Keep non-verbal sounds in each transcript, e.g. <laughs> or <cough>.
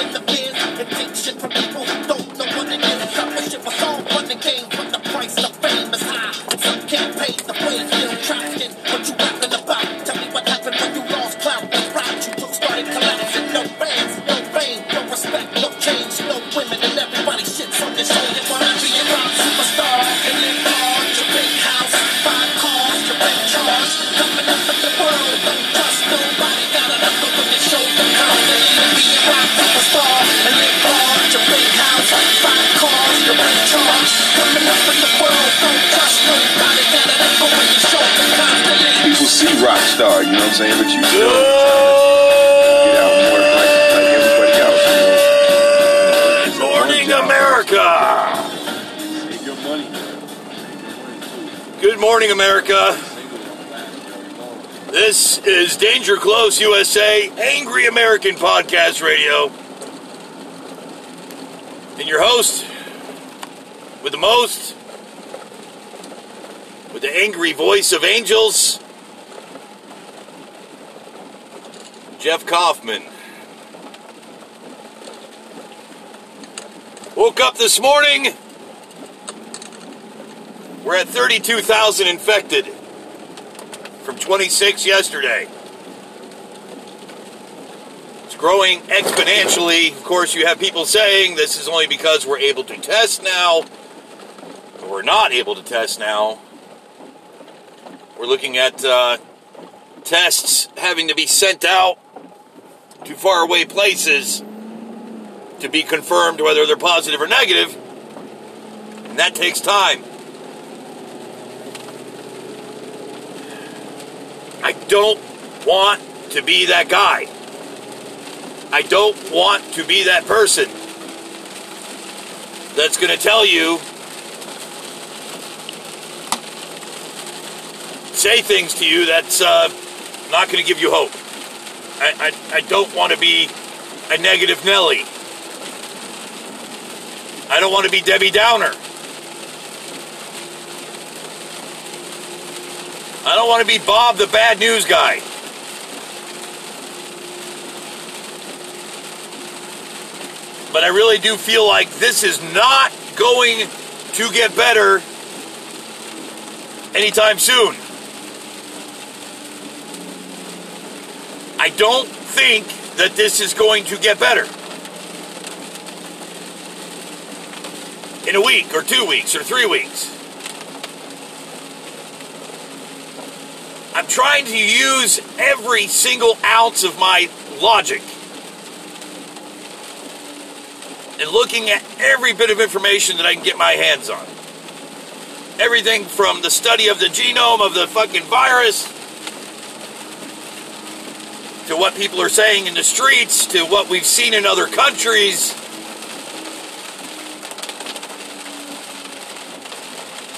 in the biz Good morning, America. This is Danger Close USA, Angry American Podcast Radio. And your host, with the most, with the angry voice of angels, Jeff Kaufman. Woke up this morning. We're at 32,000 infected from 26 yesterday. It's growing exponentially. Of course, you have people saying this is only because we're able to test now. But we're not able to test now. We're looking at uh, tests having to be sent out to faraway places to be confirmed whether they're positive or negative. And that takes time. I don't want to be that guy. I don't want to be that person that's going to tell you, say things to you that's uh, not going to give you hope. I, I, I don't want to be a negative Nelly. I don't want to be Debbie Downer. I don't want to be Bob the bad news guy. But I really do feel like this is not going to get better anytime soon. I don't think that this is going to get better. In a week or two weeks or three weeks. Trying to use every single ounce of my logic and looking at every bit of information that I can get my hands on. Everything from the study of the genome of the fucking virus to what people are saying in the streets to what we've seen in other countries.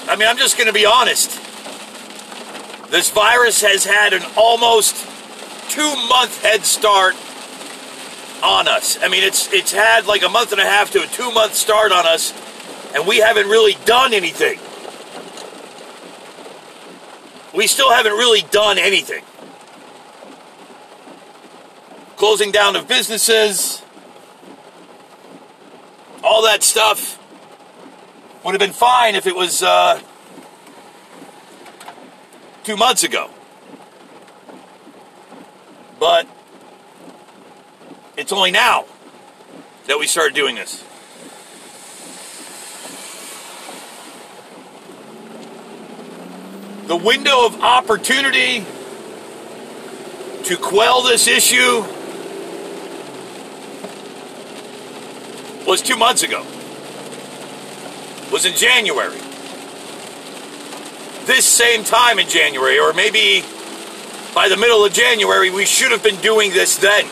I mean, I'm just going to be honest. This virus has had an almost two month head start on us. I mean, it's it's had like a month and a half to a two month start on us, and we haven't really done anything. We still haven't really done anything. Closing down of businesses, all that stuff would have been fine if it was uh, two months ago. But it's only now that we started doing this. The window of opportunity to quell this issue was two months ago. Was in January. This same time in January, or maybe by the middle of January, we should have been doing this then.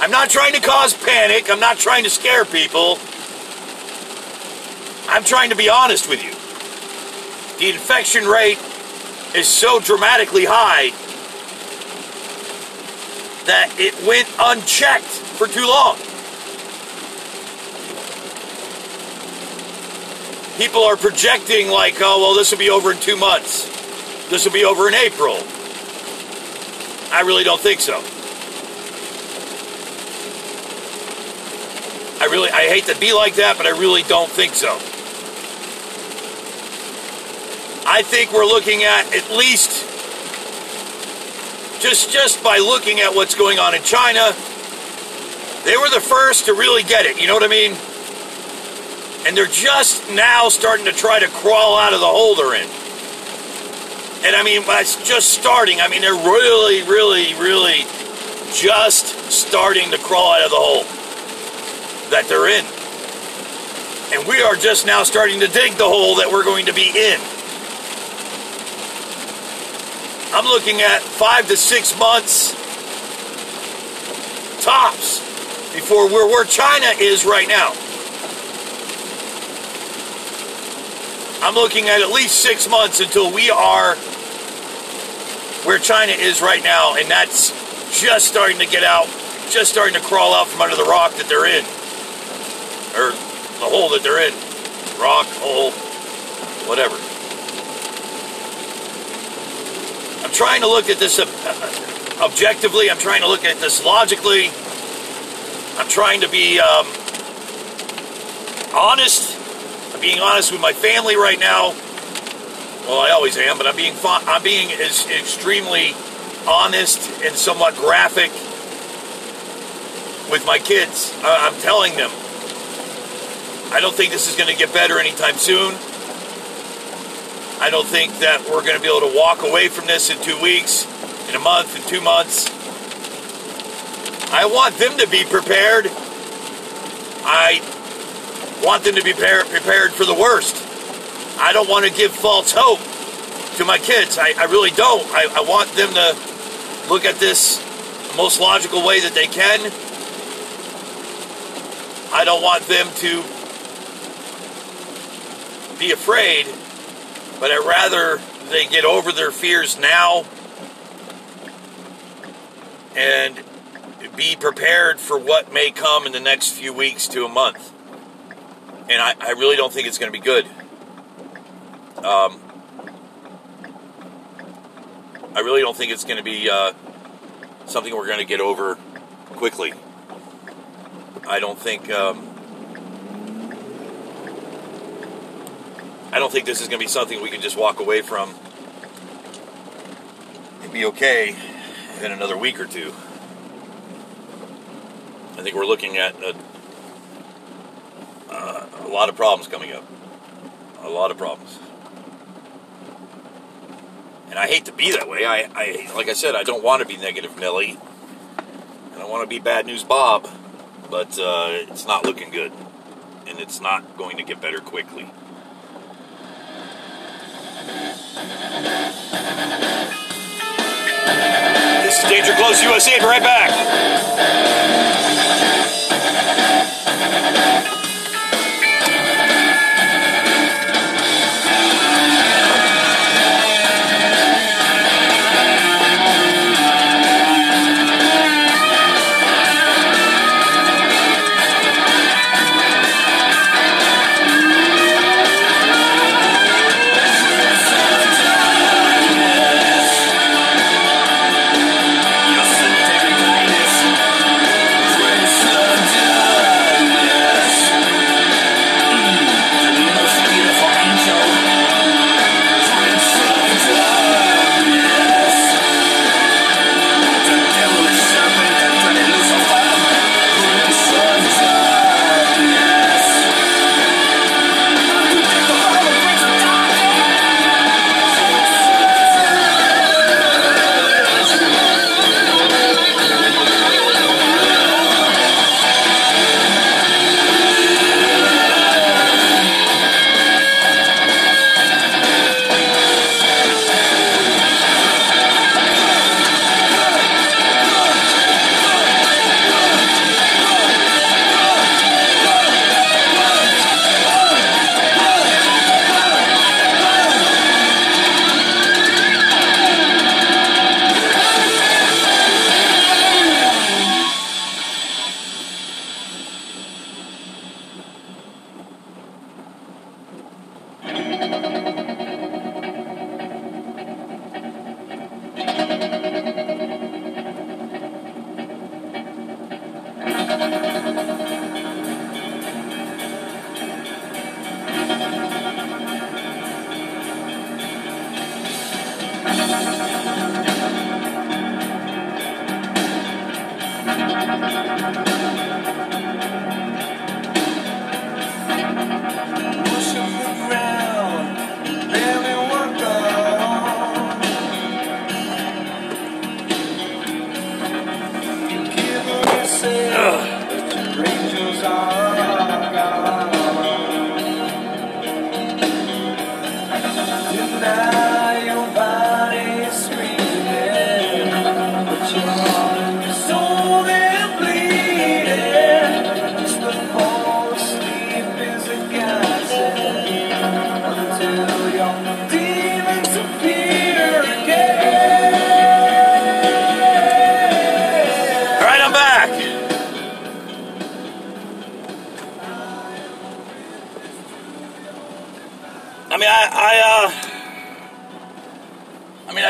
I'm not trying to cause panic. I'm not trying to scare people. I'm trying to be honest with you. The infection rate is so dramatically high that it went unchecked for too long. People are projecting like, oh, well, this will be over in two months. This will be over in April. I really don't think so. I really, I hate to be like that, but I really don't think so. I think we're looking at at least just just by looking at what's going on in China, they were the first to really get it. You know what I mean? And they're just now starting to try to crawl out of the hole they're in. And I mean, by just starting, I mean they're really, really, really just starting to crawl out of the hole that they're in. And we are just now starting to dig the hole that we're going to be in. I'm looking at five to six months tops before we're where China is right now. I'm looking at at least six months until we are where China is right now, and that's just starting to get out, just starting to crawl out from under the rock that they're in, or the hole that they're in. Rock, hole, whatever. I'm trying to look at this uh, objectively. I'm trying to look at this logically. I'm trying to be um, honest. I'm being honest with my family right now. Well, I always am, but I'm being I'm being as extremely honest and somewhat graphic with my kids. I'm telling them I don't think this is going to get better anytime soon. I don't think that we're going to be able to walk away from this in two weeks, in a month, in two months. I want them to be prepared. I want them to be prepared for the worst. I don't want to give false hope to my kids. I, I really don't. I, I want them to look at this the most logical way that they can. I don't want them to be afraid, but I'd rather they get over their fears now and be prepared for what may come in the next few weeks to a month. And I, I really don't think it's going to be good. Um, I really don't think it's going to be uh, something we're going to get over quickly. I don't think. Um, I don't think this is going to be something we can just walk away from and be okay in another week or two. I think we're looking at a, uh, a lot of problems coming up. A lot of problems. And I hate to be that way. I, I like I said, I don't want to be negative Nelly. And I want to be bad news Bob. But uh, it's not looking good. And it's not going to get better quickly. This is Danger Close USA. Be right back.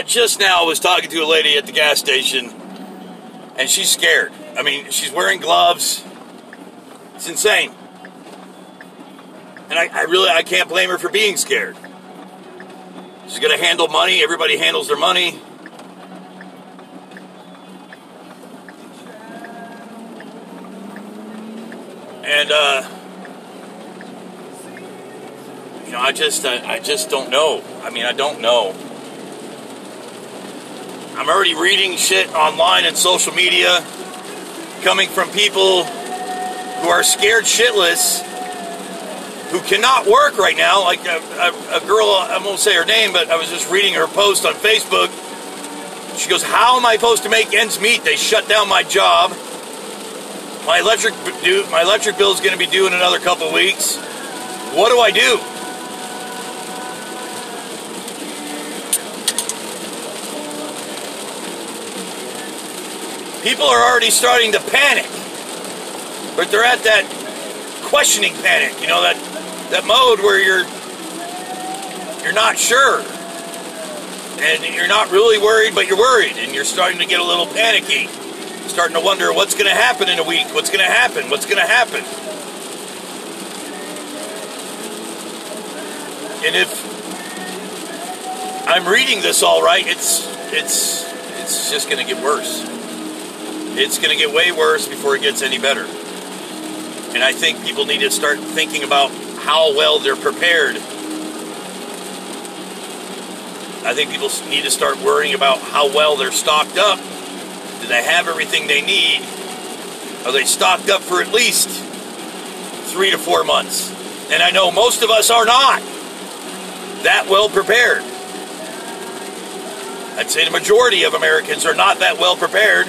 Just now was talking to a lady at the gas station, and she's scared. I mean, she's wearing gloves. It's insane. And I, I really, I can't blame her for being scared. She's gonna handle money. Everybody handles their money. And uh, you know, I just, I, I just don't know. I mean, I don't know. I'm already reading shit online and social media coming from people who are scared shitless, who cannot work right now. Like a, a, a girl, I won't say her name, but I was just reading her post on Facebook. She goes, "How am I supposed to make ends meet? They shut down my job. My electric my electric bill is going to be due in another couple weeks. What do I do?" People are already starting to panic. But they're at that questioning panic, you know, that that mode where you're you're not sure. And you're not really worried, but you're worried, and you're starting to get a little panicky. Starting to wonder what's going to happen in a week, what's going to happen, what's going to happen. And if I'm reading this all right, it's it's it's just going to get worse. It's going to get way worse before it gets any better. And I think people need to start thinking about how well they're prepared. I think people need to start worrying about how well they're stocked up. Do they have everything they need? Are they stocked up for at least three to four months? And I know most of us are not that well prepared. I'd say the majority of Americans are not that well prepared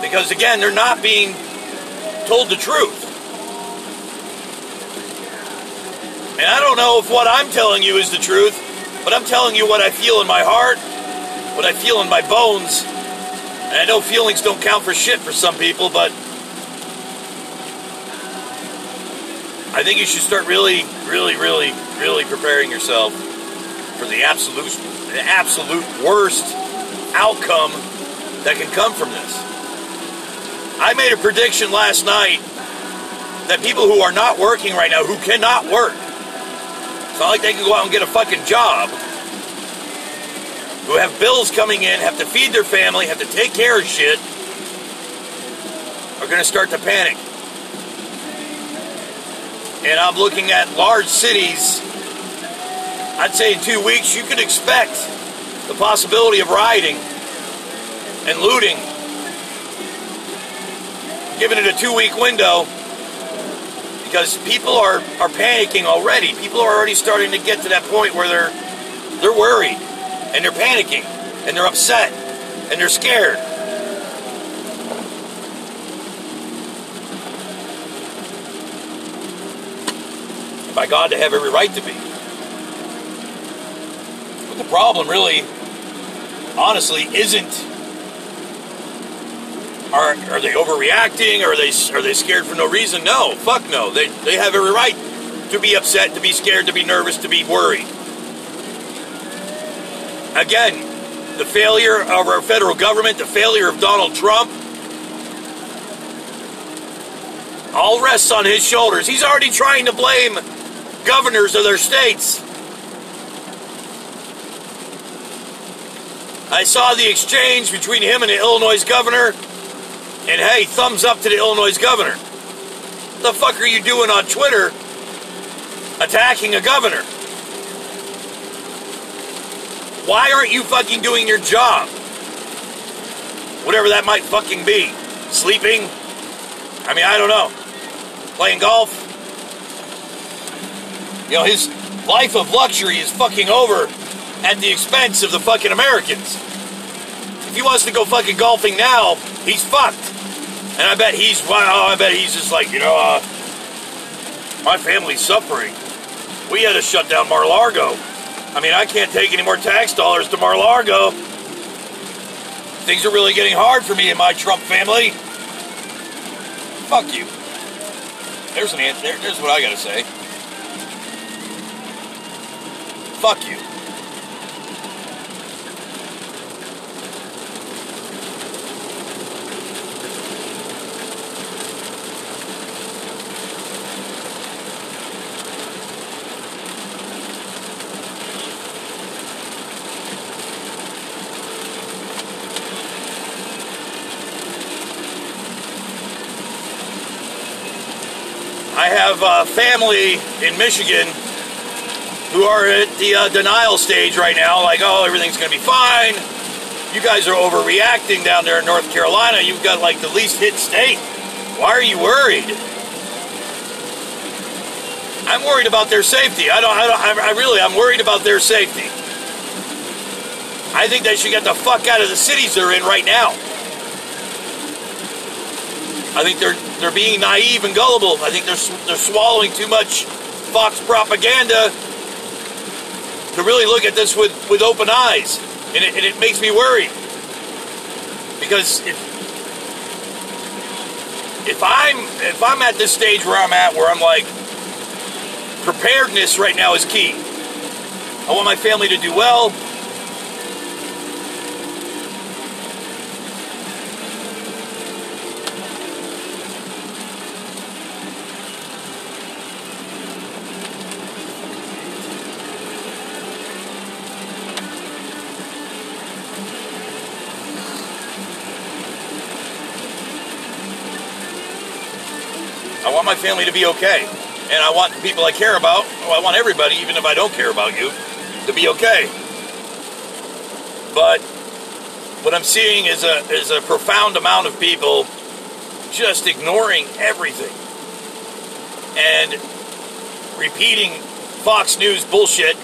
because, again, they're not being told the truth. And I don't know if what I'm telling you is the truth, but I'm telling you what I feel in my heart, what I feel in my bones. And I know feelings don't count for shit for some people, but I think you should start really, really, really, really preparing yourself for the absolute, the absolute worst outcome that can come from this. I made a prediction last night that people who are not working right now, who cannot work, it's not like they can go out and get a fucking job, who have bills coming in, have to feed their family, have to take care of shit, are going to start to panic. And I'm looking at large cities. I'd say in two weeks, you could expect the possibility of rioting and looting giving it a two week window because people are, are panicking already. People are already starting to get to that point where they're they're worried and they're panicking and they're upset and they're scared. By God, they have every right to be. But the problem really, honestly, isn't are, are they overreacting? Are they are they scared for no reason? No, fuck no. They they have every right to be upset, to be scared, to be nervous, to be worried. Again, the failure of our federal government, the failure of Donald Trump, all rests on his shoulders. He's already trying to blame governors of their states. I saw the exchange between him and the Illinois governor. And hey, thumbs up to the Illinois governor. The fuck are you doing on Twitter attacking a governor? Why aren't you fucking doing your job? Whatever that might fucking be. Sleeping? I mean, I don't know. Playing golf? You know, his life of luxury is fucking over at the expense of the fucking Americans. If he wants to go fucking golfing now, he's fucked. And I bet he's, well, I bet he's just like, you know, uh, my family's suffering. We had to shut down Mar-Largo. I mean, I can't take any more tax dollars to Mar-Largo. Things are really getting hard for me and my Trump family. Fuck you. There's an answer. There's what I gotta say. Fuck you. I have uh, family in Michigan who are at the uh, denial stage right now, like, oh, everything's going to be fine. You guys are overreacting down there in North Carolina. You've got like the least hit state. Why are you worried? I'm worried about their safety. I don't. I, don't, I really. I'm worried about their safety. I think they should get the fuck out of the cities they're in right now. I think they're they're being naive and gullible. I think they're they're swallowing too much Fox propaganda to really look at this with, with open eyes, and it, and it makes me worried because if if I'm if I'm at this stage where I'm at, where I'm like preparedness right now is key. I want my family to do well. Want my family to be okay. And I want the people I care about, well, I want everybody, even if I don't care about you, to be okay. But what I'm seeing is a is a profound amount of people just ignoring everything and repeating Fox News bullshit.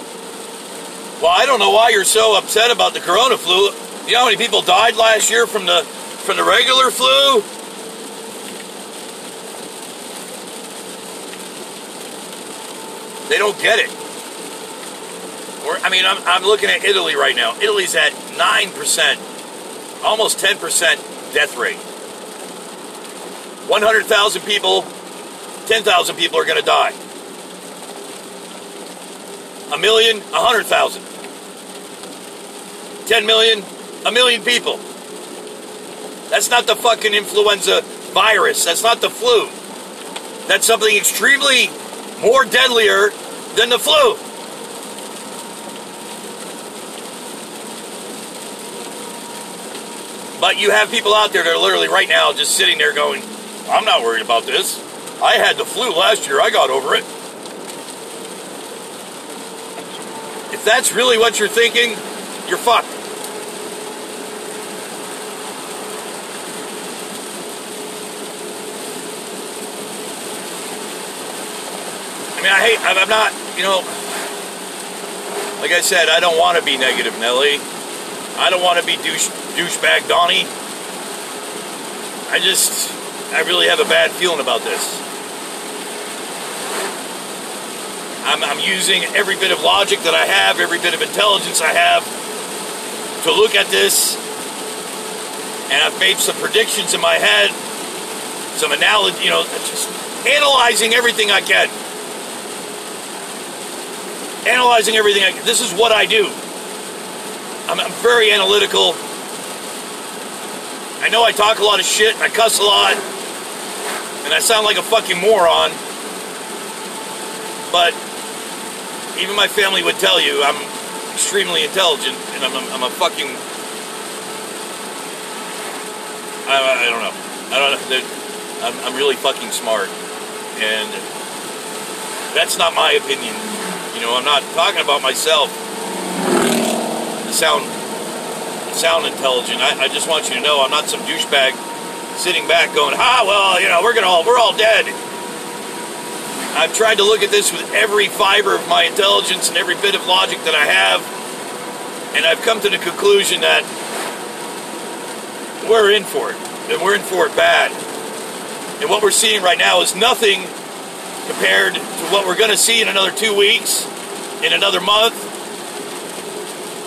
Well, I don't know why you're so upset about the corona flu. You know how many people died last year from the from the regular flu? They don't get it. We're, I mean, I'm, I'm looking at Italy right now. Italy's at 9%, almost 10% death rate. 100,000 people, 10,000 people are going to die. A million, 100,000. 10 million, a million people. That's not the fucking influenza virus. That's not the flu. That's something extremely more deadlier than the flu. But you have people out there that are literally right now just sitting there going, I'm not worried about this. I had the flu last year, I got over it. If that's really what you're thinking, you're fucked. Mean, I hate, I'm not, you know, like I said, I don't want to be negative, Nelly. I don't want to be douche, douchebag Donnie. I just, I really have a bad feeling about this. I'm, I'm using every bit of logic that I have, every bit of intelligence I have to look at this. And I've made some predictions in my head, some analogy, you know, just analyzing everything I can analyzing everything. I, this is what I do. I'm, I'm, very analytical. I know I talk a lot of shit, I cuss a lot, and I sound like a fucking moron. But even my family would tell you I'm extremely intelligent, and I'm a, I'm a fucking I, I don't know. I don't know. I'm, I'm really fucking smart, and that's not my opinion. You know, I'm not talking about myself. I sound sound intelligent. I, I just want you to know I'm not some douchebag sitting back going, "Ah, well, you know, we're gonna all we're all dead." I've tried to look at this with every fiber of my intelligence and every bit of logic that I have, and I've come to the conclusion that we're in for it, and we're in for it bad. And what we're seeing right now is nothing compared to what we're going to see in another two weeks, in another month.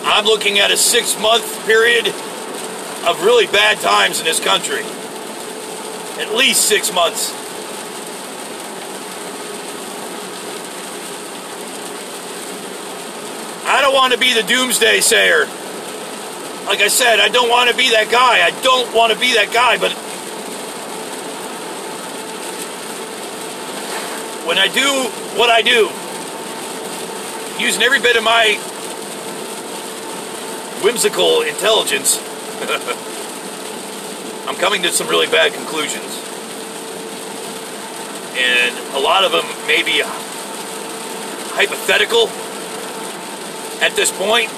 I'm looking at a six month period of really bad times in this country. At least six months. I don't want to be the doomsday sayer. Like I said, I don't want to be that guy. I don't want to be that guy, but when I do what I do, using every bit of my whimsical intelligence, <laughs> I'm coming to some really bad conclusions. And a lot of them may be hypothetical at this point.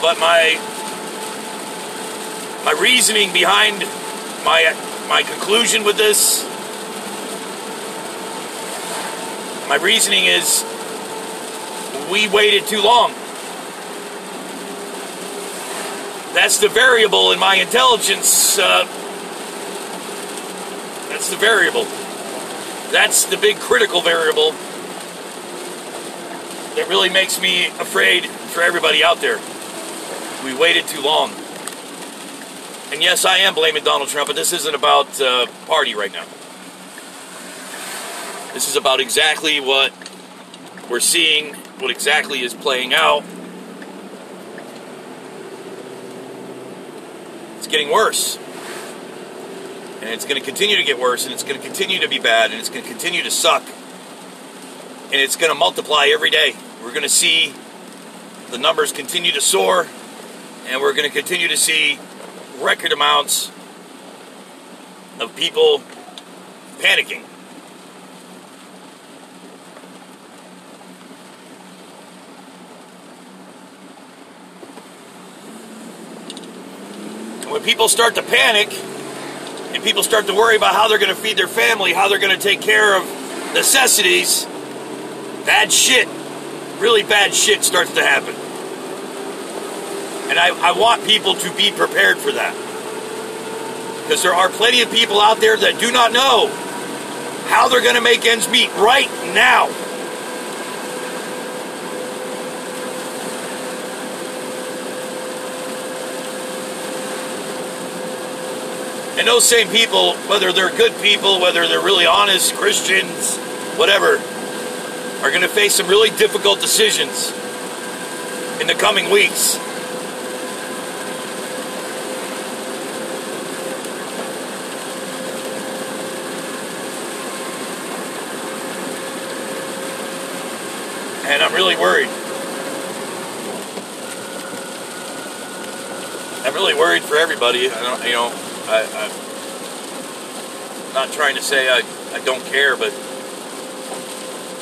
But my my reasoning behind my my conclusion with this my reasoning is we waited too long. That's the variable in my intelligence. Uh, that's the variable. That's the big critical variable that really makes me afraid for everybody out there. We waited too long. And yes, I am blaming Donald Trump, but this isn't about uh, party right now. This is about exactly what we're seeing, what exactly is playing out. It's getting worse. And it's going to continue to get worse, and it's going to continue to be bad, and it's going to continue to suck. And it's going to multiply every day. We're going to see the numbers continue to soar, and we're going to continue to see record amounts of people panicking. When people start to panic and people start to worry about how they're going to feed their family, how they're going to take care of necessities, bad shit, really bad shit starts to happen. And I, I want people to be prepared for that. Because there are plenty of people out there that do not know how they're going to make ends meet right now. And those same people, whether they're good people, whether they're really honest Christians, whatever, are going to face some really difficult decisions in the coming weeks. And I'm really worried. I'm really worried for everybody. I don't, you know, I, I'm not trying to say I, I don't care, but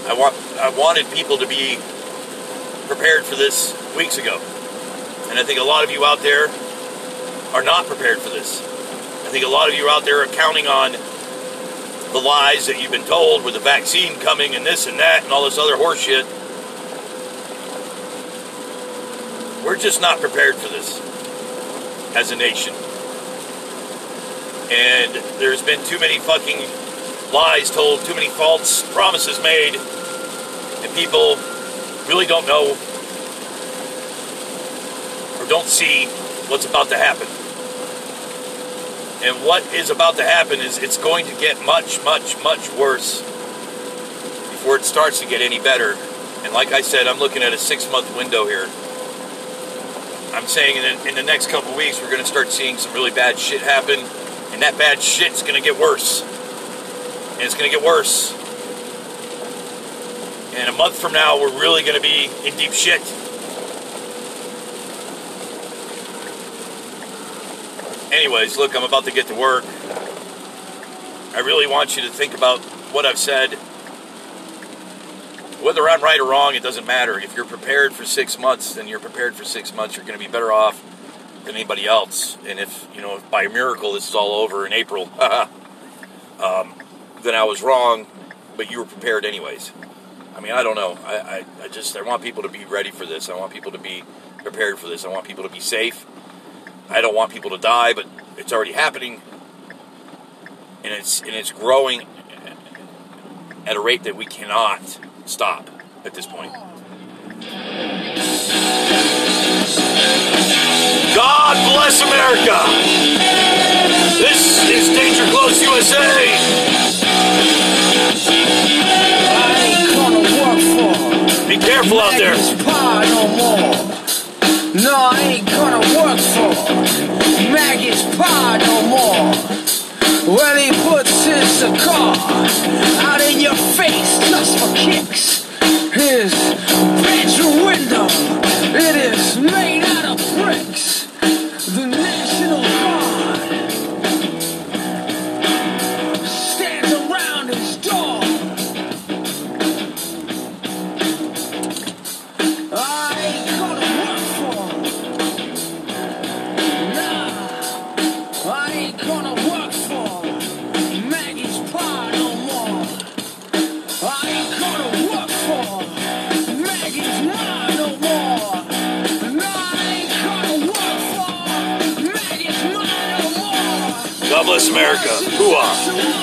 I want I wanted people to be prepared for this weeks ago, and I think a lot of you out there are not prepared for this. I think a lot of you out there are counting on the lies that you've been told with the vaccine coming and this and that and all this other horseshit. We're just not prepared for this as a nation. And there's been too many fucking lies told, too many false promises made, and people really don't know or don't see what's about to happen. And what is about to happen is it's going to get much, much, much worse before it starts to get any better. And like I said, I'm looking at a six month window here. I'm saying in the, in the next couple weeks, we're going to start seeing some really bad shit happen. And that bad shit's to get worse. And it's to get worse. And a month from now, we're really to be in deep shit. anyways, look, I'm about to get to work. I really want you to think about what I've said. Whether I'm right or wrong, it doesn't matter. If you're prepared for six months, then you're prepared for six months. You're going to be better off than anybody else. And if, you know, if by a miracle this is all over in April, <laughs> um, then I was wrong, but you were prepared anyways. I mean, I don't know. I, I, I just, I want people to be ready for this. I want people to be prepared for this. I want people to be safe. I don't want people to die, but it's already happening. And it's, and it's growing at a rate that we cannot stop at this point. God bless America! This is Danger Close USA! Be careful out there. No more. No, I ain't gonna work for Maggie's pie no more. Well, he puts his car out in your face just for kicks. His bedroom America. Hooah.